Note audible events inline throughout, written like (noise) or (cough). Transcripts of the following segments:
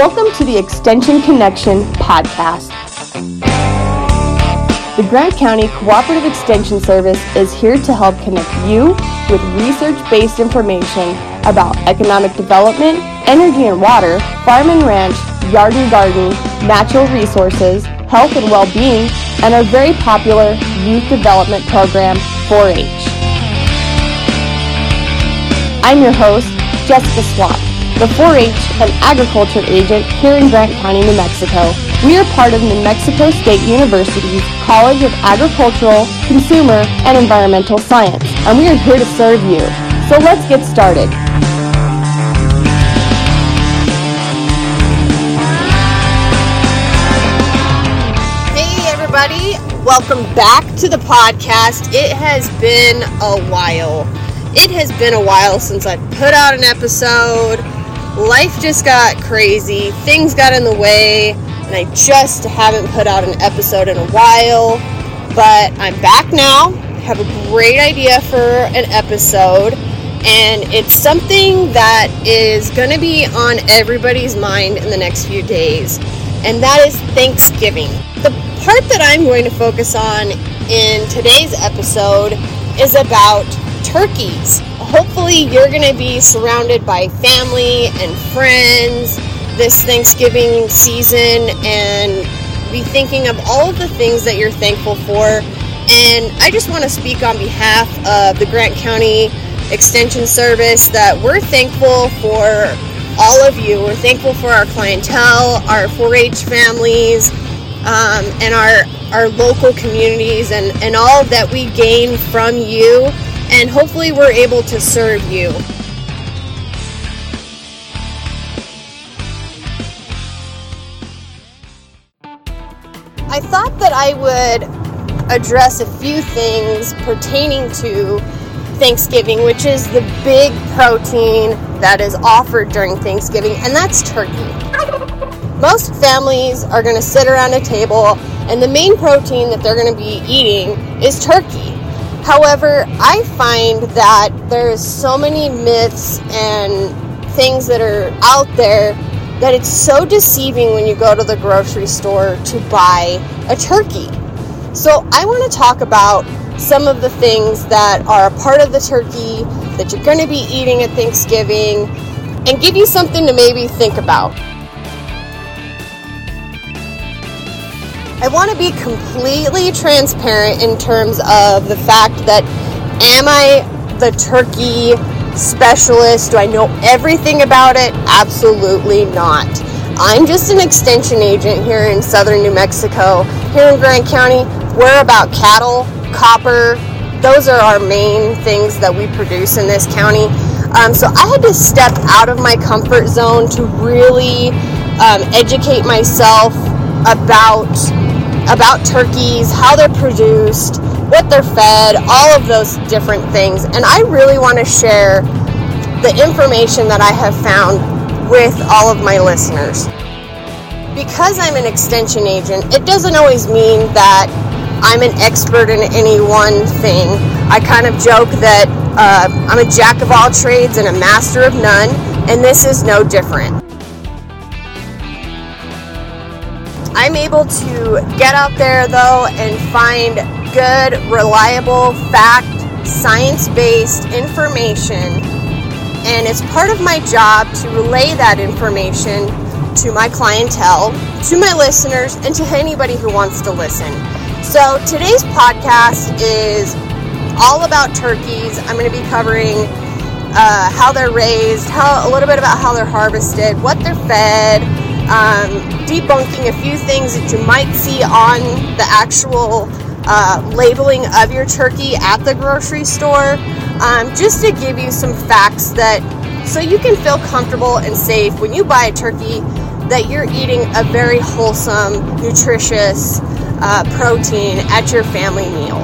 Welcome to the Extension Connection podcast. The Grant County Cooperative Extension Service is here to help connect you with research based information about economic development, energy and water, farm and ranch, yard and garden, natural resources, health and well being, and our very popular youth development program, 4 H. I'm your host, Jessica Swap, the 4-H and agriculture agent here in Grant County, New Mexico. We are part of New Mexico State University's College of Agricultural, Consumer, and Environmental Science, and we are here to serve you. So let's get started. Hey everybody, welcome back to the podcast. It has been a while. It has been a while since I put out an episode. Life just got crazy, things got in the way, and I just haven't put out an episode in a while. But I'm back now. I have a great idea for an episode, and it's something that is going to be on everybody's mind in the next few days, and that is Thanksgiving. The part that I'm going to focus on in today's episode is about turkeys. Hopefully, you're going to be surrounded by family and friends this Thanksgiving season and be thinking of all of the things that you're thankful for. And I just want to speak on behalf of the Grant County Extension Service that we're thankful for all of you. We're thankful for our clientele, our 4 H families, um, and our, our local communities, and, and all that we gain from you and hopefully we're able to serve you. I thought that I would address a few things pertaining to Thanksgiving, which is the big protein that is offered during Thanksgiving, and that's turkey. Most families are going to sit around a table, and the main protein that they're going to be eating is turkey. However, I find that there's so many myths and things that are out there that it's so deceiving when you go to the grocery store to buy a turkey. So, I want to talk about some of the things that are a part of the turkey that you're going to be eating at Thanksgiving and give you something to maybe think about. I want to be completely transparent in terms of the fact that am I the turkey specialist? Do I know everything about it? Absolutely not. I'm just an extension agent here in southern New Mexico. Here in Grant County, we're about cattle, copper. Those are our main things that we produce in this county. Um, so I had to step out of my comfort zone to really um, educate myself about about turkeys, how they're produced, what they're fed, all of those different things. And I really want to share the information that I have found with all of my listeners. Because I'm an extension agent, it doesn't always mean that I'm an expert in any one thing. I kind of joke that uh, I'm a jack of all trades and a master of none, and this is no different. I'm able to get out there though and find good, reliable, fact, science based information. And it's part of my job to relay that information to my clientele, to my listeners, and to anybody who wants to listen. So today's podcast is all about turkeys. I'm going to be covering uh, how they're raised, how a little bit about how they're harvested, what they're fed, um, debunking a few things that you might see on the actual uh, labeling of your turkey at the grocery store, um, just to give you some facts that so you can feel comfortable and safe when you buy a turkey that you're eating a very wholesome, nutritious uh, protein at your family meal.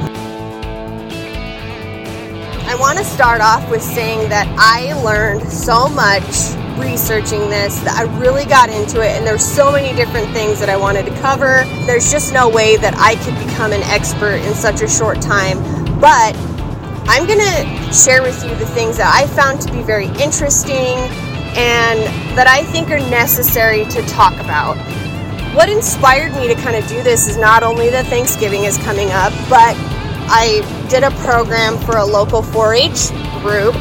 I want to start off with saying that I learned so much researching this that I really got into it, and there's so many different things that I wanted to cover. There's just no way that I could become an expert in such a short time, but I'm to share with you the things that I found to be very interesting and that I think are necessary to talk about. What inspired me to kind of do this is not only that Thanksgiving is coming up, but I did a program for a local 4 H group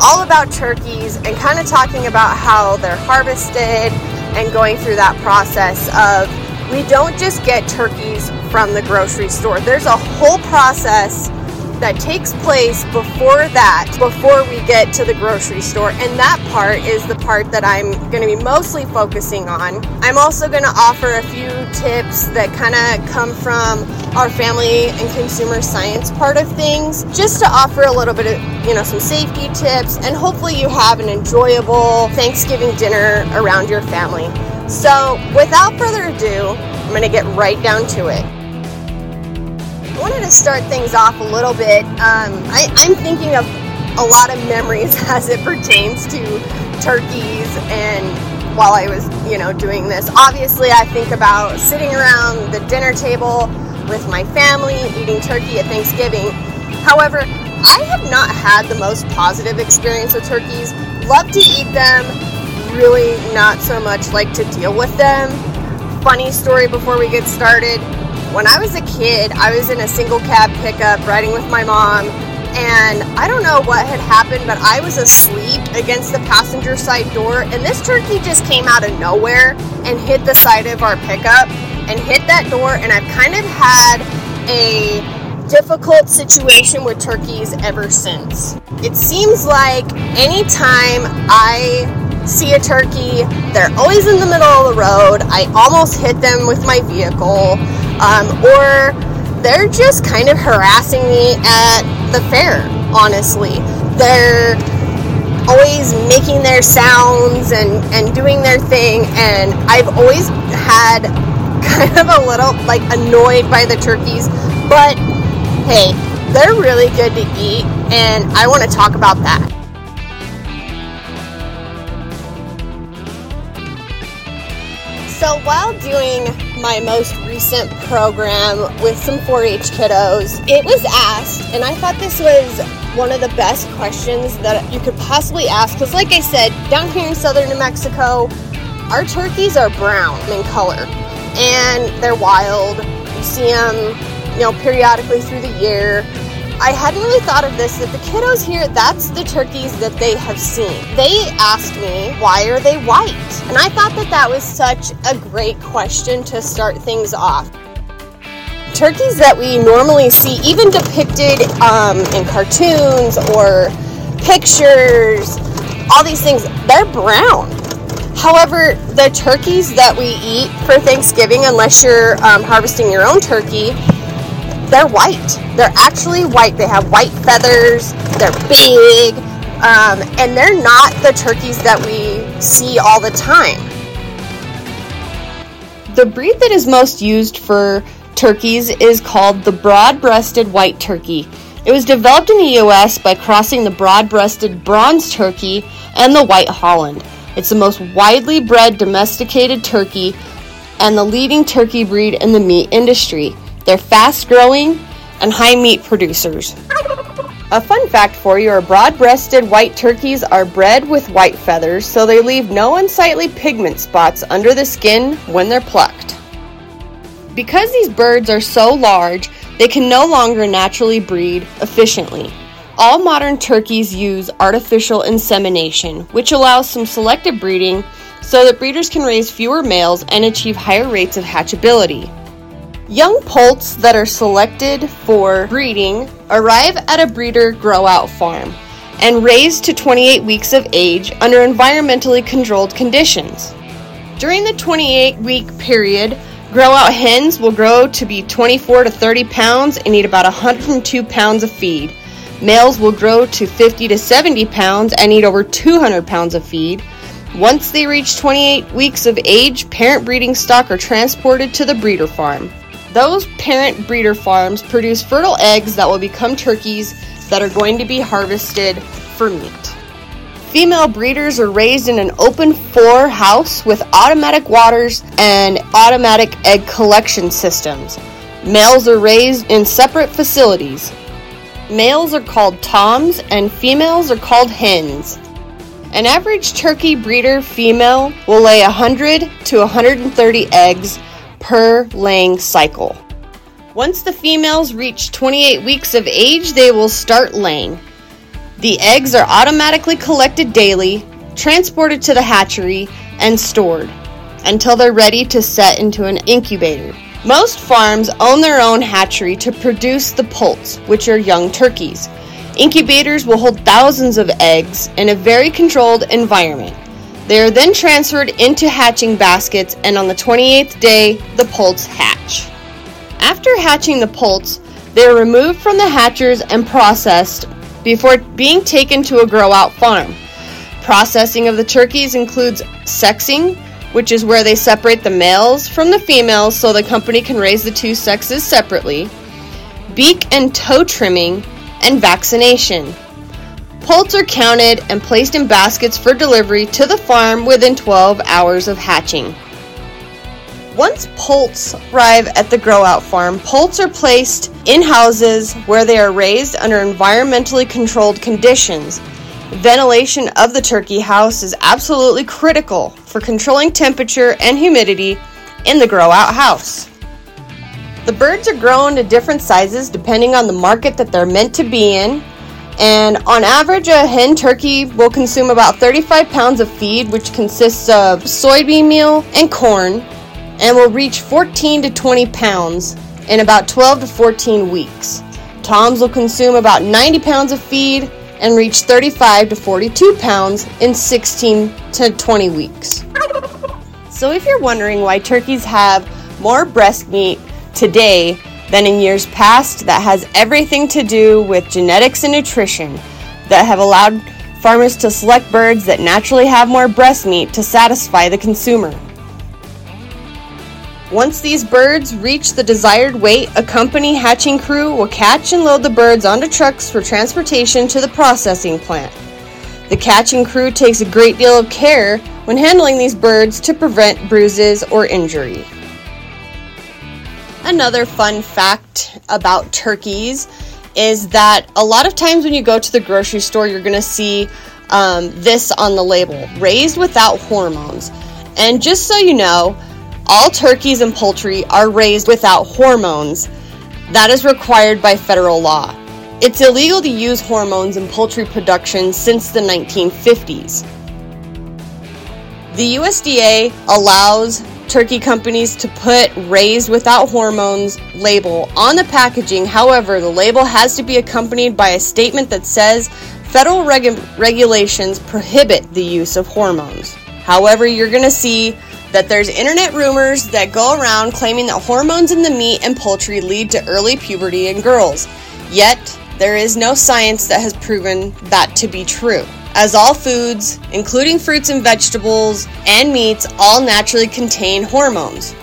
all about turkeys and kind of talking about how they're harvested and going through that process of we don't just get turkeys from the grocery store. There's a whole process that takes place before that, before we get to the grocery store. And that part is the part that I'm going to be mostly focusing on. I'm also going to offer a few tips that kind of come from our family and consumer science part of things, just to offer a little bit of, you know, some safety tips. And hopefully you have an enjoyable Thanksgiving dinner around your family. So without further ado, I'm going to get right down to it. I wanted to start things off a little bit. Um, I, I'm thinking of a lot of memories (laughs) as it pertains to turkeys and while I was, you know, doing this. Obviously, I think about sitting around the dinner table with my family eating turkey at Thanksgiving. However, I have not had the most positive experience with turkeys. Love to eat them, really not so much like to deal with them. Funny story before we get started when I was a kid, I was in a single cab pickup riding with my mom, and I don't know what had happened, but I was asleep against the passenger side door, and this turkey just came out of nowhere and hit the side of our pickup and hit that door, and I've kind of had a difficult situation with turkeys ever since. It seems like anytime I see a turkey, they're always in the middle of the road. I almost hit them with my vehicle um, or they're just kind of harassing me at the fair, honestly. They're always making their sounds and, and doing their thing, and I've always had (laughs) kind of a little like annoyed by the turkeys, but hey, they're really good to eat, and I want to talk about that. So while doing my most recent program with some 4 H kiddos, it was asked, and I thought this was one of the best questions that you could possibly ask. Because, like I said, down here in southern New Mexico, our turkeys are brown in color and they're wild. You see them, you know, periodically through the year. I hadn't really thought of this that the kiddos here, that's the turkeys that they have seen. They asked me, why are they white? And I thought that that was such a great question to start things off. Turkeys that we normally see, even depicted um, in cartoons or pictures, all these things, they're brown. However, the turkeys that we eat for Thanksgiving, unless you're um, harvesting your own turkey, they're white. They're actually white. They have white feathers. They're big. Um, and they're not the turkeys that we see all the time. The breed that is most used for turkeys is called the broad breasted white turkey. It was developed in the US by crossing the broad breasted bronze turkey and the white Holland. It's the most widely bred domesticated turkey and the leading turkey breed in the meat industry. They're fast growing and high meat producers. A fun fact for you are broad breasted white turkeys are bred with white feathers, so they leave no unsightly pigment spots under the skin when they're plucked. Because these birds are so large, they can no longer naturally breed efficiently. All modern turkeys use artificial insemination, which allows some selective breeding so that breeders can raise fewer males and achieve higher rates of hatchability. Young poults that are selected for breeding arrive at a breeder grow out farm and raised to 28 weeks of age under environmentally controlled conditions. During the 28 week period, grow out hens will grow to be 24 to 30 pounds and eat about 102 pounds of feed. Males will grow to 50 to 70 pounds and eat over 200 pounds of feed. Once they reach 28 weeks of age, parent breeding stock are transported to the breeder farm. Those parent breeder farms produce fertile eggs that will become turkeys that are going to be harvested for meat. Female breeders are raised in an open floor house with automatic waters and automatic egg collection systems. Males are raised in separate facilities. Males are called toms and females are called hens. An average turkey breeder female will lay 100 to 130 eggs per laying cycle. Once the females reach 28 weeks of age, they will start laying. The eggs are automatically collected daily, transported to the hatchery, and stored until they're ready to set into an incubator. Most farms own their own hatchery to produce the poults, which are young turkeys. Incubators will hold thousands of eggs in a very controlled environment. They are then transferred into hatching baskets, and on the 28th day, the poults hatch. After hatching the poults, they are removed from the hatchers and processed before being taken to a grow out farm. Processing of the turkeys includes sexing, which is where they separate the males from the females so the company can raise the two sexes separately, beak and toe trimming, and vaccination. Poults are counted and placed in baskets for delivery to the farm within 12 hours of hatching. Once poults arrive at the grow out farm, poults are placed in houses where they are raised under environmentally controlled conditions. Ventilation of the turkey house is absolutely critical for controlling temperature and humidity in the grow out house. The birds are grown to different sizes depending on the market that they're meant to be in. And on average, a hen turkey will consume about 35 pounds of feed, which consists of soybean meal and corn, and will reach 14 to 20 pounds in about 12 to 14 weeks. Toms will consume about 90 pounds of feed and reach 35 to 42 pounds in 16 to 20 weeks. So, if you're wondering why turkeys have more breast meat today than in years past that has everything to do with genetics and nutrition that have allowed farmers to select birds that naturally have more breast meat to satisfy the consumer. Once these birds reach the desired weight, a company hatching crew will catch and load the birds onto trucks for transportation to the processing plant. The catching crew takes a great deal of care when handling these birds to prevent bruises or injury. Another fun fact about turkeys is that a lot of times when you go to the grocery store, you're going to see um, this on the label raised without hormones. And just so you know, all turkeys and poultry are raised without hormones. That is required by federal law. It's illegal to use hormones in poultry production since the 1950s. The USDA allows turkey companies to put raised without hormones label on the packaging. However, the label has to be accompanied by a statement that says federal reg- regulations prohibit the use of hormones. However, you're going to see that there's internet rumors that go around claiming that hormones in the meat and poultry lead to early puberty in girls. Yet, there is no science that has proven that to be true as all foods, including fruits and vegetables and meats, all naturally contain hormones.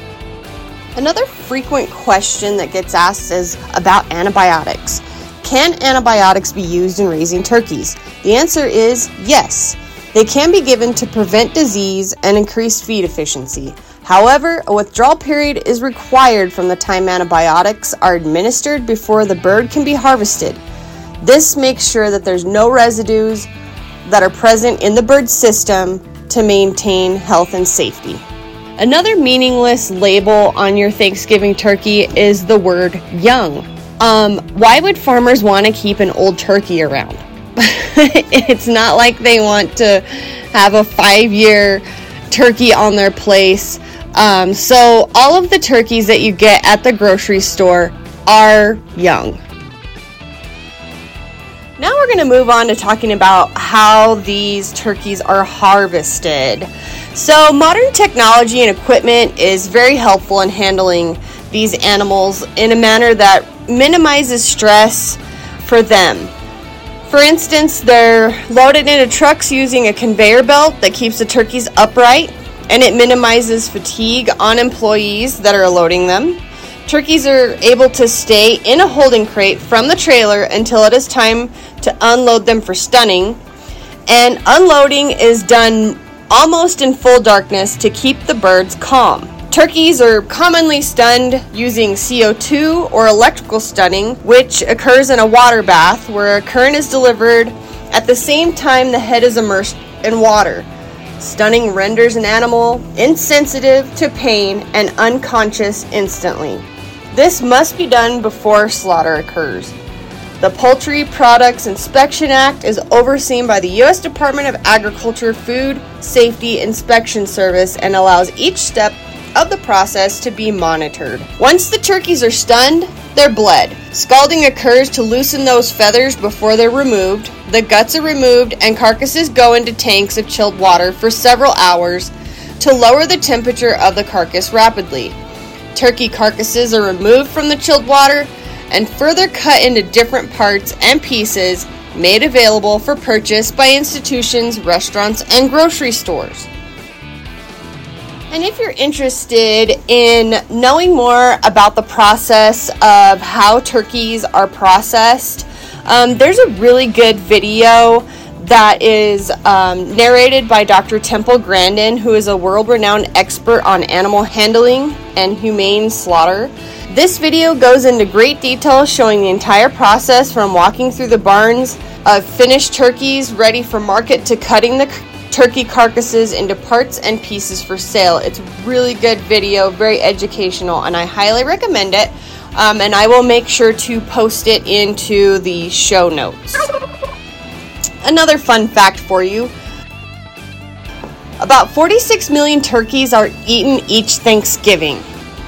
Another frequent question that gets asked is about antibiotics. Can antibiotics be used in raising turkeys? The answer is yes. They can be given to prevent disease and increase feed efficiency. However, a withdrawal period is required from the time antibiotics are administered before the bird can be harvested. This makes sure that there's no residues that are present in the bird system to maintain health and safety. Another meaningless label on your Thanksgiving turkey is the word young. Um, why would farmers want to keep an old turkey around? (laughs) it's not like they want to have a five year turkey on their place. Um, so, all of the turkeys that you get at the grocery store are young. Now we're going to move on to talking about how these turkeys are harvested. So, modern technology and equipment is very helpful in handling these animals in a manner that minimizes stress for them. For instance, they're loaded into trucks using a conveyor belt that keeps the turkeys upright and it minimizes fatigue on employees that are loading them. Turkeys are able to stay in a holding crate from the trailer until it is time to unload them for stunning. And unloading is done almost in full darkness to keep the birds calm. Turkeys are commonly stunned using CO2 or electrical stunning, which occurs in a water bath where a current is delivered at the same time the head is immersed in water. Stunning renders an animal insensitive to pain and unconscious instantly. This must be done before slaughter occurs. The Poultry Products Inspection Act is overseen by the U.S. Department of Agriculture Food Safety Inspection Service and allows each step of the process to be monitored. Once the turkeys are stunned, they're bled. Scalding occurs to loosen those feathers before they're removed. The guts are removed and carcasses go into tanks of chilled water for several hours to lower the temperature of the carcass rapidly. Turkey carcasses are removed from the chilled water and further cut into different parts and pieces made available for purchase by institutions, restaurants, and grocery stores. And if you're interested in knowing more about the process of how turkeys are processed, um, there's a really good video that is um, narrated by Dr. Temple Grandin, who is a world renowned expert on animal handling and humane slaughter. This video goes into great detail showing the entire process from walking through the barns of finished turkeys ready for market to cutting the turkey carcasses into parts and pieces for sale. It's a really good video, very educational, and I highly recommend it. Um, and I will make sure to post it into the show notes. Another fun fact for you about 46 million turkeys are eaten each Thanksgiving,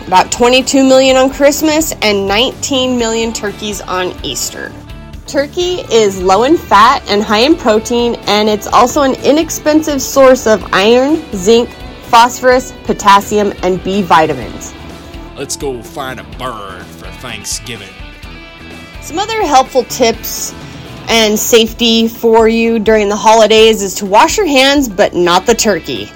about 22 million on Christmas, and 19 million turkeys on Easter. Turkey is low in fat and high in protein, and it's also an inexpensive source of iron, zinc, phosphorus, potassium, and B vitamins. Let's go find a bird for Thanksgiving. Some other helpful tips and safety for you during the holidays is to wash your hands, but not the turkey.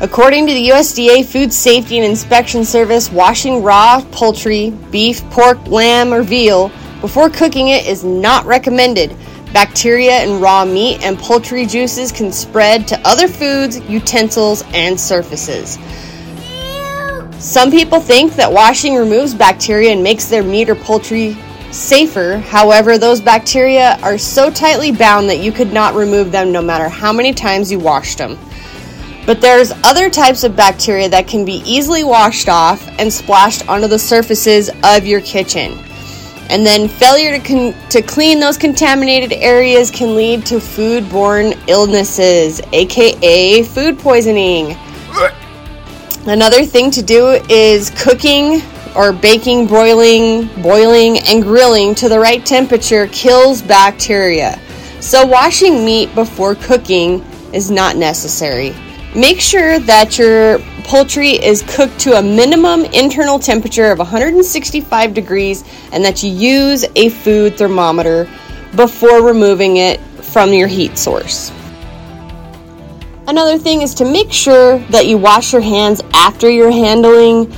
According to the USDA Food Safety and Inspection Service, washing raw poultry, beef, pork, lamb, or veal before cooking it is not recommended. Bacteria in raw meat and poultry juices can spread to other foods, utensils, and surfaces. Some people think that washing removes bacteria and makes their meat or poultry safer. However, those bacteria are so tightly bound that you could not remove them no matter how many times you washed them. But there's other types of bacteria that can be easily washed off and splashed onto the surfaces of your kitchen. And then failure to, con- to clean those contaminated areas can lead to foodborne illnesses, aka food poisoning. Another thing to do is cooking or baking, broiling, boiling, and grilling to the right temperature kills bacteria. So, washing meat before cooking is not necessary. Make sure that your poultry is cooked to a minimum internal temperature of 165 degrees and that you use a food thermometer before removing it from your heat source. Another thing is to make sure that you wash your hands after you're handling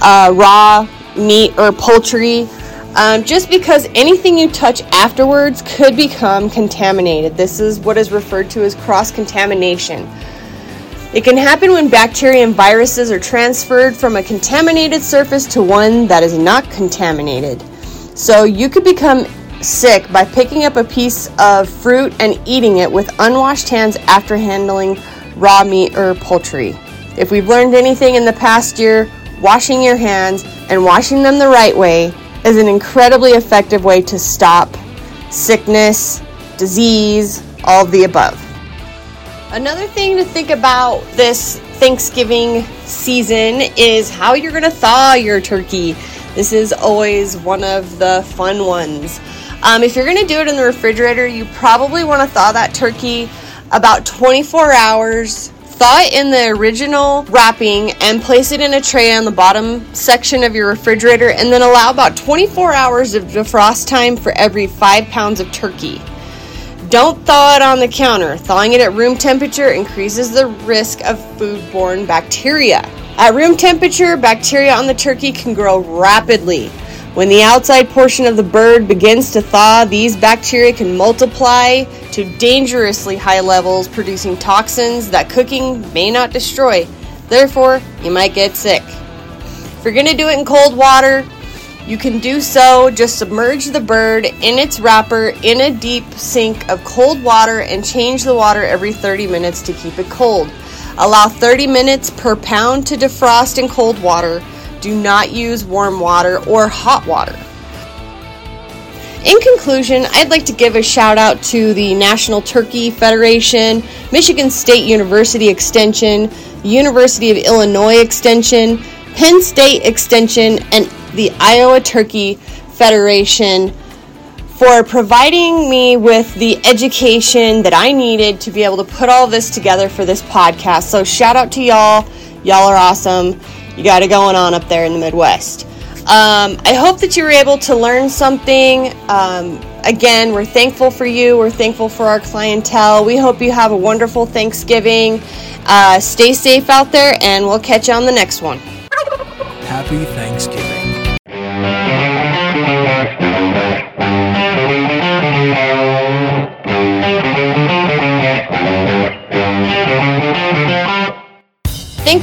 uh, raw meat or poultry. Um, just because anything you touch afterwards could become contaminated. This is what is referred to as cross contamination. It can happen when bacteria and viruses are transferred from a contaminated surface to one that is not contaminated. So you could become sick by picking up a piece of fruit and eating it with unwashed hands after handling raw meat or poultry. If we've learned anything in the past year, washing your hands and washing them the right way is an incredibly effective way to stop sickness, disease, all the above. Another thing to think about this Thanksgiving season is how you're going to thaw your turkey. This is always one of the fun ones. Um, if you're going to do it in the refrigerator, you probably want to thaw that turkey about 24 hours. Thaw it in the original wrapping and place it in a tray on the bottom section of your refrigerator, and then allow about 24 hours of defrost time for every 5 pounds of turkey. Don't thaw it on the counter. Thawing it at room temperature increases the risk of foodborne bacteria. At room temperature, bacteria on the turkey can grow rapidly. When the outside portion of the bird begins to thaw, these bacteria can multiply to dangerously high levels, producing toxins that cooking may not destroy. Therefore, you might get sick. If you're going to do it in cold water, You can do so, just submerge the bird in its wrapper in a deep sink of cold water and change the water every 30 minutes to keep it cold. Allow 30 minutes per pound to defrost in cold water. Do not use warm water or hot water. In conclusion, I'd like to give a shout out to the National Turkey Federation, Michigan State University Extension, University of Illinois Extension, Penn State Extension, and the Iowa Turkey Federation for providing me with the education that I needed to be able to put all this together for this podcast. So, shout out to y'all. Y'all are awesome. You got it going on up there in the Midwest. Um, I hope that you were able to learn something. Um, again, we're thankful for you. We're thankful for our clientele. We hope you have a wonderful Thanksgiving. Uh, stay safe out there, and we'll catch you on the next one. Happy Thanksgiving.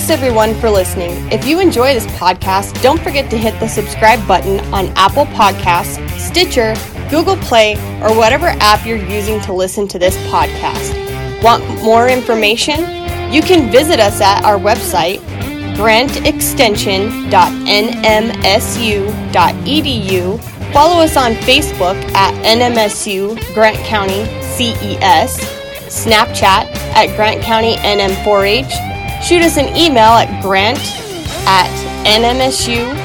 Thanks everyone for listening. If you enjoy this podcast, don't forget to hit the subscribe button on Apple Podcasts, Stitcher, Google Play, or whatever app you're using to listen to this podcast. Want more information? You can visit us at our website, grantextension.nmsu.edu. Follow us on Facebook at NMSU Grant County CES, Snapchat at Grant County NM4H, shoot us an email at grant at nmsu.edu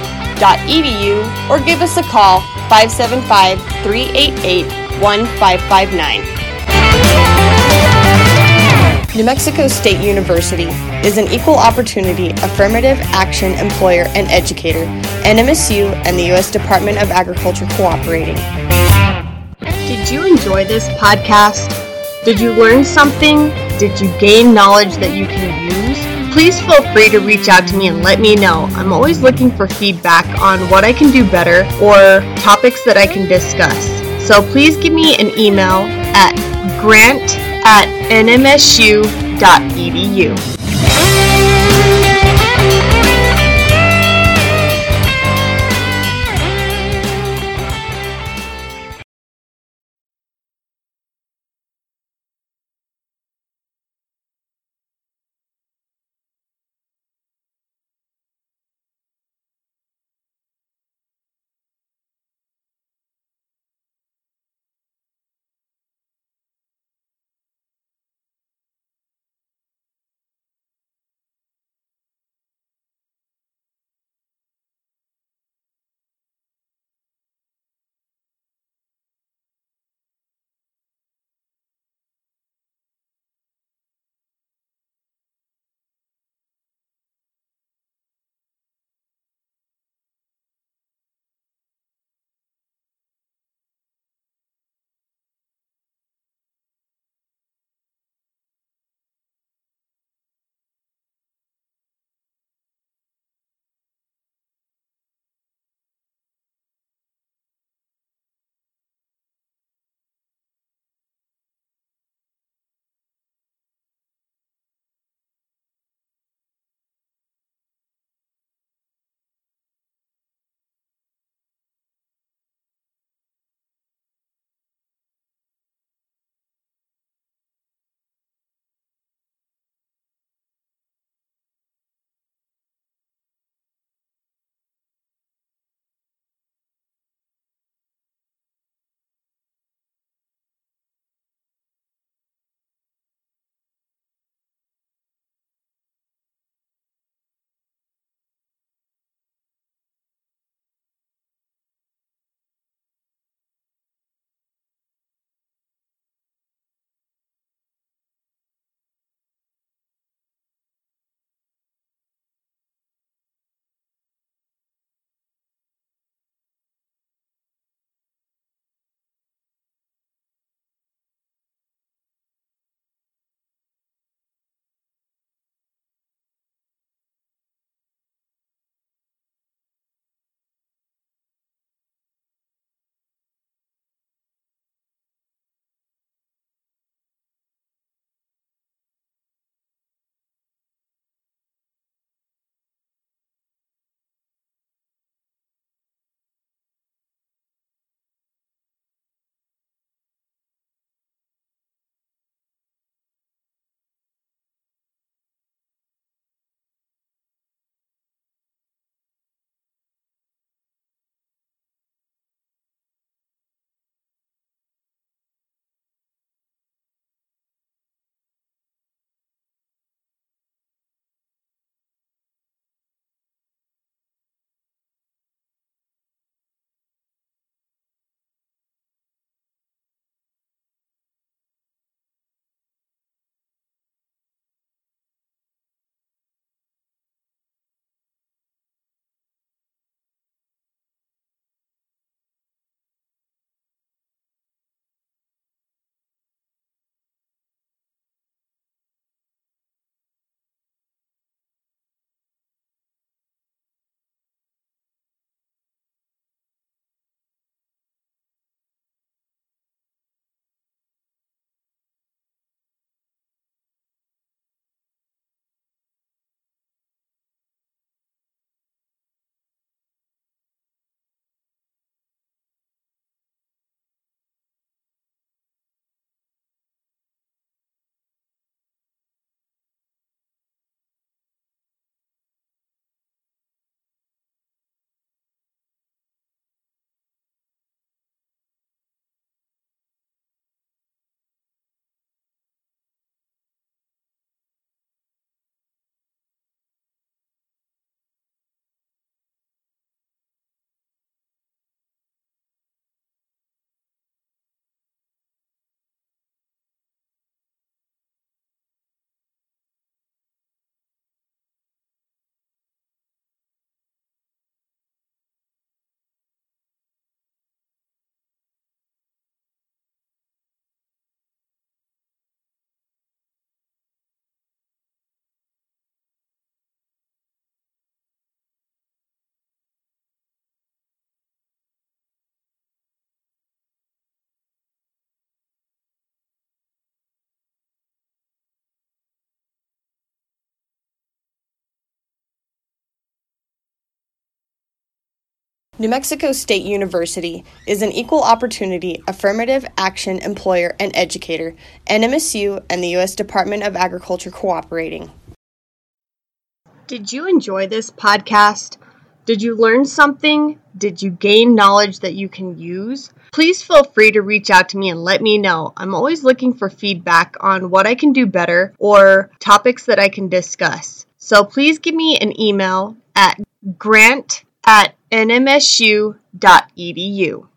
or give us a call 575 388 1559. New Mexico State University is an equal opportunity affirmative action employer and educator, NMSU and the U.S. Department of Agriculture cooperating. Did you enjoy this podcast? Did you learn something? Did you gain knowledge that you can use? Please feel free to reach out to me and let me know. I'm always looking for feedback on what I can do better or topics that I can discuss. So please give me an email at grant at nmsu.edu. New Mexico State University is an equal opportunity affirmative action employer and educator, NMSU and the U.S. Department of Agriculture cooperating. Did you enjoy this podcast? Did you learn something? Did you gain knowledge that you can use? Please feel free to reach out to me and let me know. I'm always looking for feedback on what I can do better or topics that I can discuss. So please give me an email at grant at nmsu.edu.